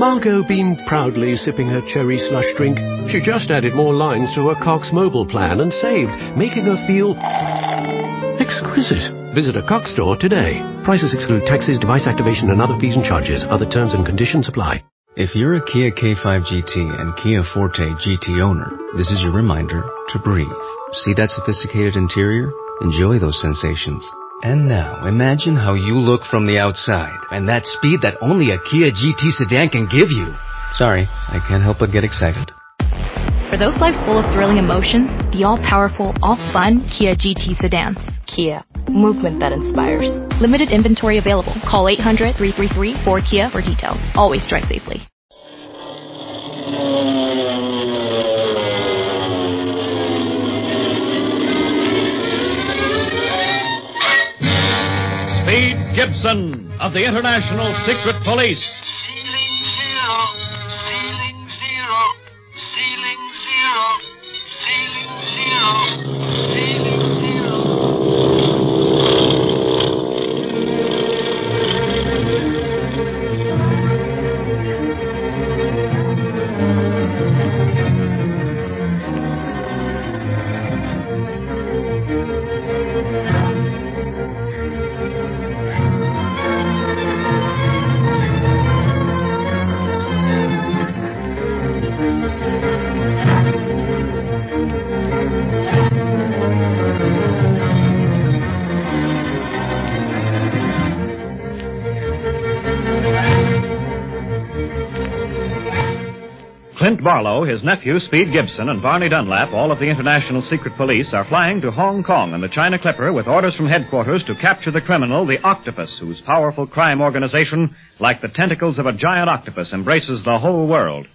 Margot beamed proudly, sipping her cherry slush drink. She just added more lines to her Cox mobile plan and saved, making her feel exquisite. Visit a Cox store today. Prices exclude taxes, device activation, and other fees and charges. Other terms and conditions apply. If you're a Kia K5 GT and Kia Forte GT owner, this is your reminder to breathe. See that sophisticated interior? Enjoy those sensations. And now, imagine how you look from the outside and that speed that only a Kia GT sedan can give you. Sorry, I can't help but get excited. For those lives full of thrilling emotions, the all-powerful, all-fun Kia GT sedans. Kia. Movement that inspires. Limited inventory available. Call 800-333-4KIA for details. Always drive safely. Gibson of the International Secret Police. Clint Barlow, his nephew Speed Gibson, and Barney Dunlap, all of the International Secret Police, are flying to Hong Kong in the China Clipper with orders from headquarters to capture the criminal, the Octopus, whose powerful crime organization, like the tentacles of a giant octopus, embraces the whole world.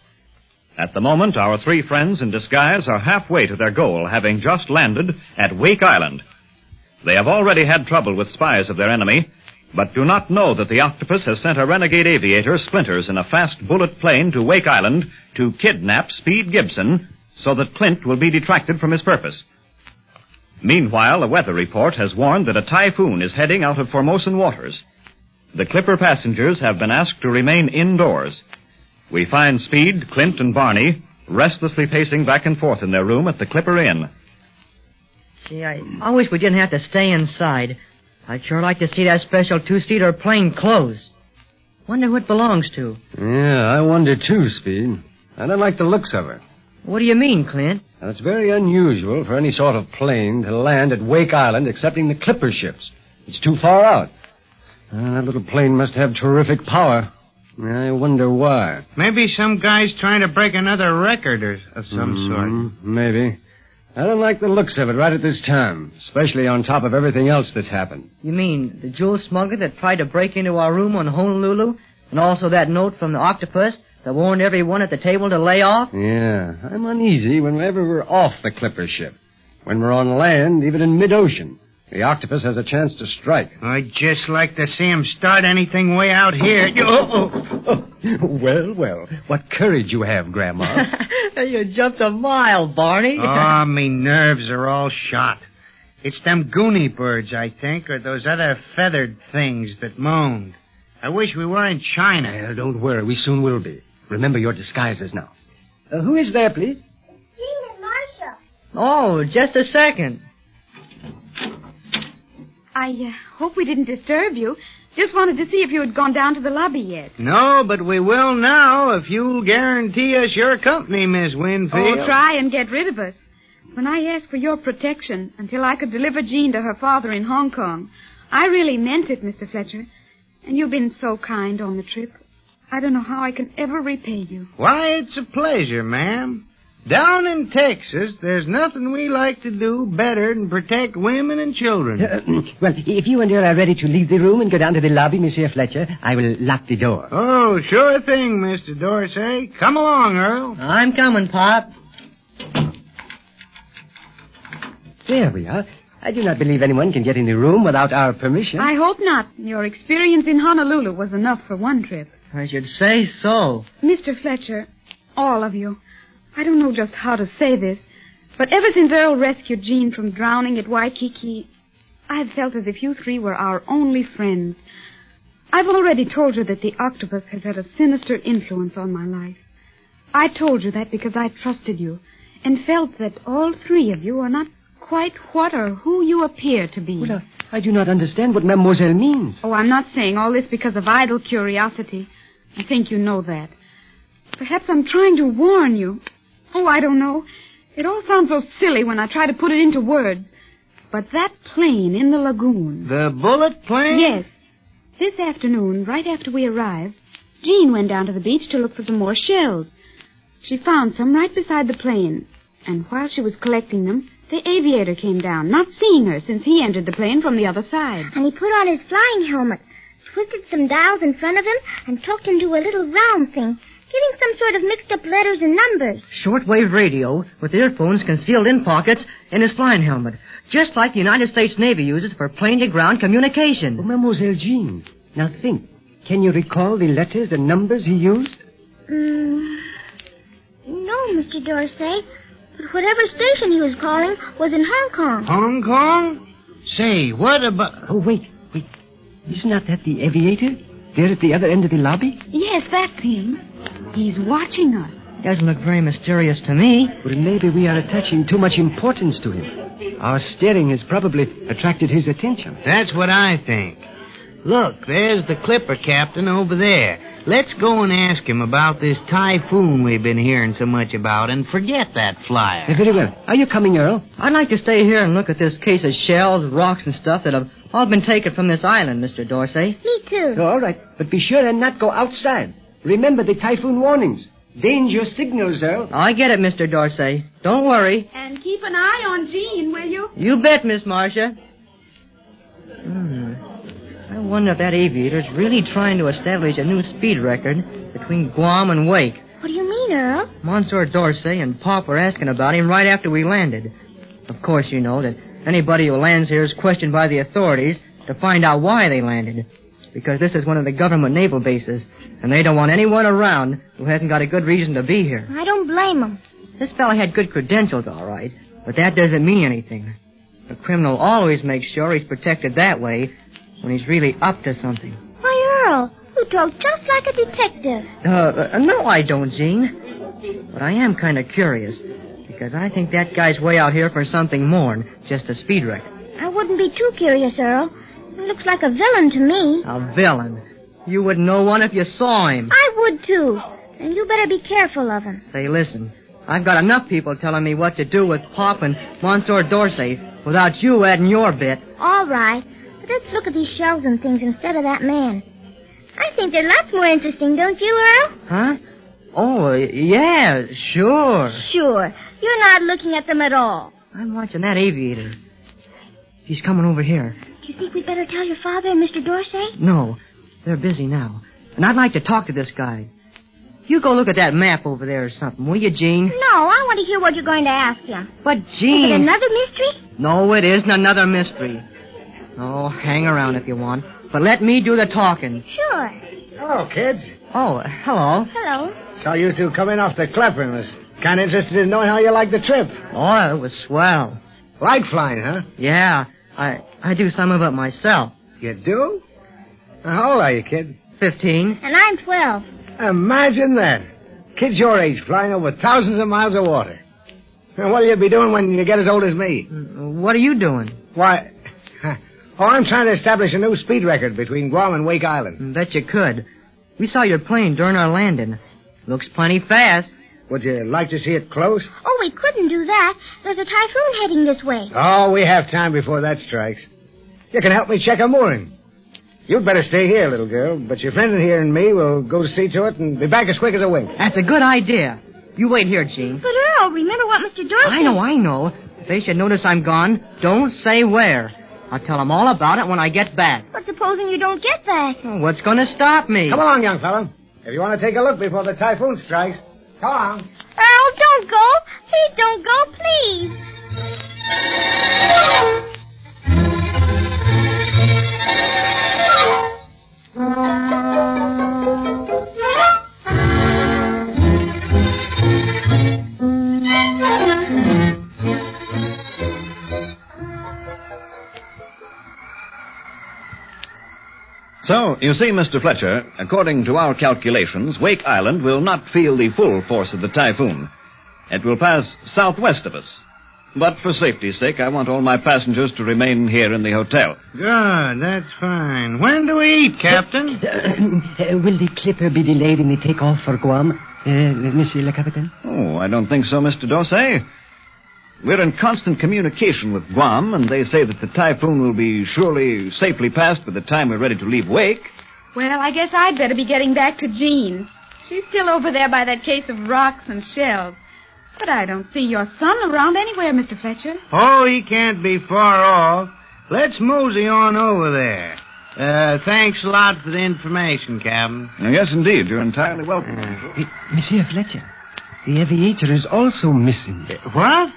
At the moment, our three friends in disguise are halfway to their goal, having just landed at Wake Island. They have already had trouble with spies of their enemy, but do not know that the octopus has sent a renegade aviator, Splinters, in a fast bullet plane to Wake Island to kidnap Speed Gibson so that Clint will be detracted from his purpose. Meanwhile, a weather report has warned that a typhoon is heading out of Formosan waters. The Clipper passengers have been asked to remain indoors. We find Speed, Clint, and Barney restlessly pacing back and forth in their room at the Clipper Inn. Gee, I, I wish we didn't have to stay inside. I'd sure like to see that special two-seater plane close. Wonder who it belongs to. Yeah, I wonder too, Speed. I don't like the looks of it. What do you mean, Clint? And it's very unusual for any sort of plane to land at Wake Island excepting the clipper ships. It's too far out. Uh, that little plane must have terrific power. I wonder why. Maybe some guy's trying to break another record or, of some Mm, Maybe. I don't like the looks of it right at this time, especially on top of everything else that's happened. You mean the jewel smuggler that tried to break into our room on Honolulu? And also that note from the octopus that warned everyone at the table to lay off? Yeah, I'm uneasy whenever we're off the clipper ship. When we're on land, even in mid-ocean, the octopus has a chance to strike. I'd just like to see him start anything way out here. Oh, oh, oh. well, well, what courage you have, Grandma. you jumped a mile, Barney. Oh, me nerves are all shot. It's them goony birds, I think, or those other feathered things that moaned. I wish we were in China. well, don't worry, we soon will be. Remember your disguises now. Uh, who is there, please? Jean and Marcia. oh, just a second. I uh, hope we didn't disturb you. Just wanted to see if you had gone down to the lobby yet. No, but we will now if you'll guarantee us your company, Miss Winfield. Oh, try and get rid of us. When I asked for your protection until I could deliver Jean to her father in Hong Kong, I really meant it, Mr. Fletcher. And you've been so kind on the trip. I don't know how I can ever repay you. Why, it's a pleasure, ma'am. Down in Texas, there's nothing we like to do better than protect women and children. Uh, well, if you and her are ready to leave the room and go down to the lobby, Monsieur Fletcher, I will lock the door. Oh, sure thing, Mr. Dorsey. Come along, Earl. I'm coming, Pop. There we are. I do not believe anyone can get in the room without our permission. I hope not. Your experience in Honolulu was enough for one trip. I should say so. Mr. Fletcher, all of you, I don't know just how to say this, but ever since Earl rescued Jean from drowning at Waikiki, I've felt as if you three were our only friends. I've already told you that the octopus has had a sinister influence on my life. I told you that because I trusted you and felt that all three of you are not quite what or who you appear to be. Well, I, I do not understand what Mademoiselle means. Oh, I'm not saying all this because of idle curiosity. I think you know that. Perhaps I'm trying to warn you. Oh, I don't know. It all sounds so silly when I try to put it into words. But that plane in the lagoon. The bullet plane? Yes. This afternoon, right after we arrived, Jean went down to the beach to look for some more shells. She found some right beside the plane. And while she was collecting them, the aviator came down, not seeing her since he entered the plane from the other side. And he put on his flying helmet, twisted some dials in front of him, and talked into a little round thing, giving some sort of mixed up letters and numbers. Shortwave radio with earphones concealed in pockets in his flying helmet, just like the United States Navy uses for plane to ground communication. Oh, Mademoiselle Jean, now think. Can you recall the letters and numbers he used? Mm, no, Mr. Dorsey. But whatever station he was calling was in Hong Kong. Hong Kong? Say, what about. Oh, wait, wait. Isn't that, that the aviator? There at the other end of the lobby? Yes, that's him. He's watching us. Doesn't look very mysterious to me. Well, maybe we are attaching too much importance to him. Our staring has probably attracted his attention. That's what I think. Look, there's the clipper captain over there. Let's go and ask him about this typhoon we've been hearing so much about and forget that flyer. Very well. Are you coming, Earl? I'd like to stay here and look at this case of shells, rocks, and stuff that have all been taken from this island, Mr. Dorsey. Me too. All right, but be sure and not go outside. Remember the typhoon warnings. Danger signals, Earl. I get it, Mr. Dorsey. Don't worry. And keep an eye on Jean, will you? You bet, Miss Marcia. Hmm. I wonder if that aviator's really trying to establish a new speed record between Guam and Wake. What do you mean, Earl? Monsieur Dorsey and Pop were asking about him right after we landed. Of course, you know that anybody who lands here is questioned by the authorities to find out why they landed. Because this is one of the government naval bases, and they don't want anyone around who hasn't got a good reason to be here. I don't blame him. This fellow had good credentials, all right, but that doesn't mean anything. A criminal always makes sure he's protected that way when he's really up to something. Why, Earl, you talk just like a detective. Uh, uh, no, I don't, Jean. But I am kind of curious, because I think that guy's way out here for something more than just a speed record. I wouldn't be too curious, Earl. Looks like a villain to me. A villain. You wouldn't know one if you saw him. I would, too. And you better be careful of him. Say, listen. I've got enough people telling me what to do with Pop and Monsieur Dorsey without you adding your bit. All right. But let's look at these shells and things instead of that man. I think they're lots more interesting, don't you, Earl? Huh? Oh, yeah, sure. Sure. You're not looking at them at all. I'm watching that aviator. He's coming over here. Do you think we'd better tell your father and Mr. Dorsey? No, they're busy now. And I'd like to talk to this guy. You go look at that map over there or something, will you, Jean? No, I want to hear what you're going to ask him. But, Is it Jean. another mystery? No, it isn't another mystery. Oh, hang around if you want. But let me do the talking. Sure. Hello, kids. Oh, hello. Hello. Saw you two come in off the Clipper and was kind of interested in knowing how you liked the trip. Oh, it was swell. Like flying, huh? Yeah, I I do some of it myself. You do? How old are you, kid? Fifteen. And I'm 12. Imagine that. Kids your age flying over thousands of miles of water. And what'll you be doing when you get as old as me? Mm, what are you doing? Why, oh, I'm trying to establish a new speed record between Guam and Wake Island. Mm, bet you could. We saw your plane during our landing. Looks plenty fast. Would you like to see it close? Oh, we couldn't do that. There's a typhoon heading this way. Oh, we have time before that strikes. You can help me check a mooring. You'd better stay here, little girl, but your friend here and me will go to see to it and be back as quick as a wink. That's a good idea. You wait here, Jean. But Earl, remember what Mr. Dorsey... I know, I know. If they should notice I'm gone, don't say where. I'll tell them all about it when I get back. But supposing you don't get back? What's going to stop me? Come along, young fellow. If you want to take a look before the typhoon strikes, come on. Earl, don't go. Please don't go, please. So, you see, Mr. Fletcher, according to our calculations, Wake Island will not feel the full force of the typhoon. It will pass southwest of us. But for safety's sake, I want all my passengers to remain here in the hotel. Good, that's fine. When do we eat, Captain? Uh, will the clipper be delayed in the takeoff for Guam, uh, Monsieur le Capitaine? Oh, I don't think so, Mr. Dorsey. We're in constant communication with Guam, and they say that the typhoon will be surely safely passed by the time we're ready to leave Wake. Well, I guess I'd better be getting back to Jean. She's still over there by that case of rocks and shells. But I don't see your son around anywhere, Mr. Fletcher. Oh, he can't be far off. Let's mosey on over there. Uh, thanks a lot for the information, Captain. Uh, yes, indeed. You're entirely welcome. Uh, Monsieur Fletcher, the aviator is also missing. What?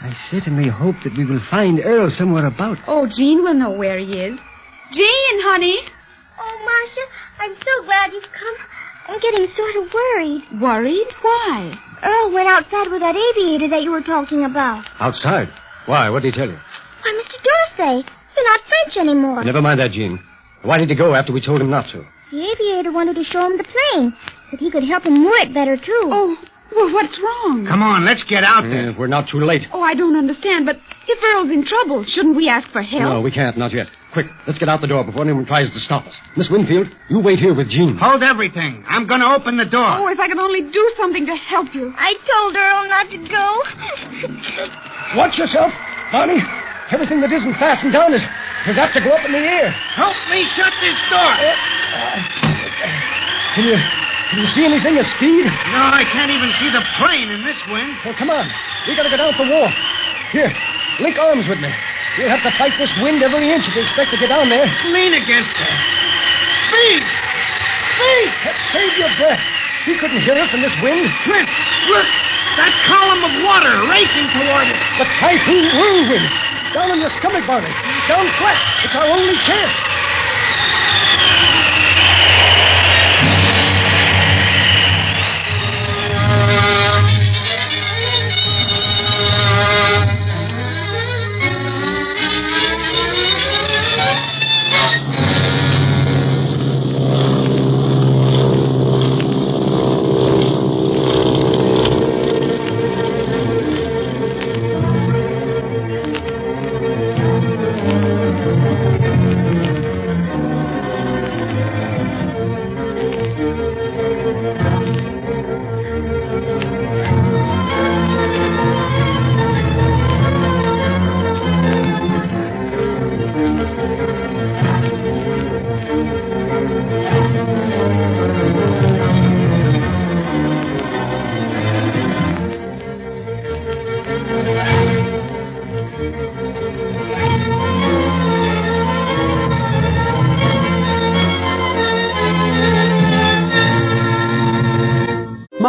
I certainly hope that we will find Earl somewhere about. Oh, Jean will know where he is. Jean, honey. Oh, Marcia, I'm so glad you've come. I'm getting sort of worried. Worried? Why? Earl went outside with that aviator that you were talking about. Outside? Why? What did he tell you? Why, Mr. Dorsey, you're not French anymore. Never mind that, Jean. Why did he go after we told him not to? The aviator wanted to show him the plane, that he could help him moor it better, too. Oh, well, what's wrong? Come on, let's get out there. Uh, we're not too late. Oh, I don't understand, but if Earl's in trouble, shouldn't we ask for help? No, we can't. Not yet. Quick, let's get out the door before anyone tries to stop us. Miss Winfield, you wait here with Jean. Hold everything. I'm going to open the door. Oh, if I could only do something to help you. I told Earl not to go. Watch yourself, Barney. Everything that isn't fastened down is, is apt to go up in the air. Help me shut this door. Can you, can you see anything of speed? No, I can't even see the plane in this wind. Well, come on. We gotta go down for war. Here, link arms with me. We'll have to fight this wind every inch if we expect to get down there. Lean against it. Speed! Speed! Save your breath. He couldn't hear us in this wind. Cliff, look! That column of water racing toward us. The typhoon whirlwind. Down on your stomach, Barney. Down flat. It's our only chance.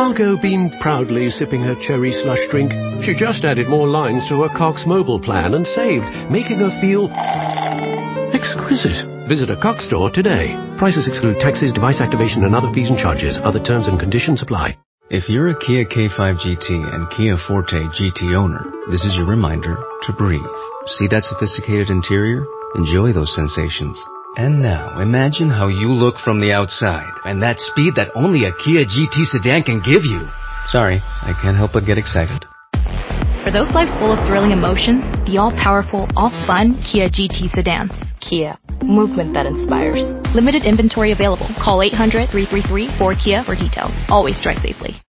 Margot beamed proudly, sipping her cherry slush drink. She just added more lines to her Cox mobile plan and saved, making her feel exquisite. Visit a Cox store today. Prices exclude taxes, device activation, and other fees and charges. Other terms and conditions apply. If you're a Kia K5 GT and Kia Forte GT owner, this is your reminder to breathe. See that sophisticated interior? Enjoy those sensations. And now, imagine how you look from the outside and that speed that only a Kia GT sedan can give you. Sorry, I can't help but get excited. For those lives full of thrilling emotions, the all-powerful, all-fun Kia GT sedans. Kia. Movement that inspires. Limited inventory available. Call 800-333-4KIA for details. Always drive safely.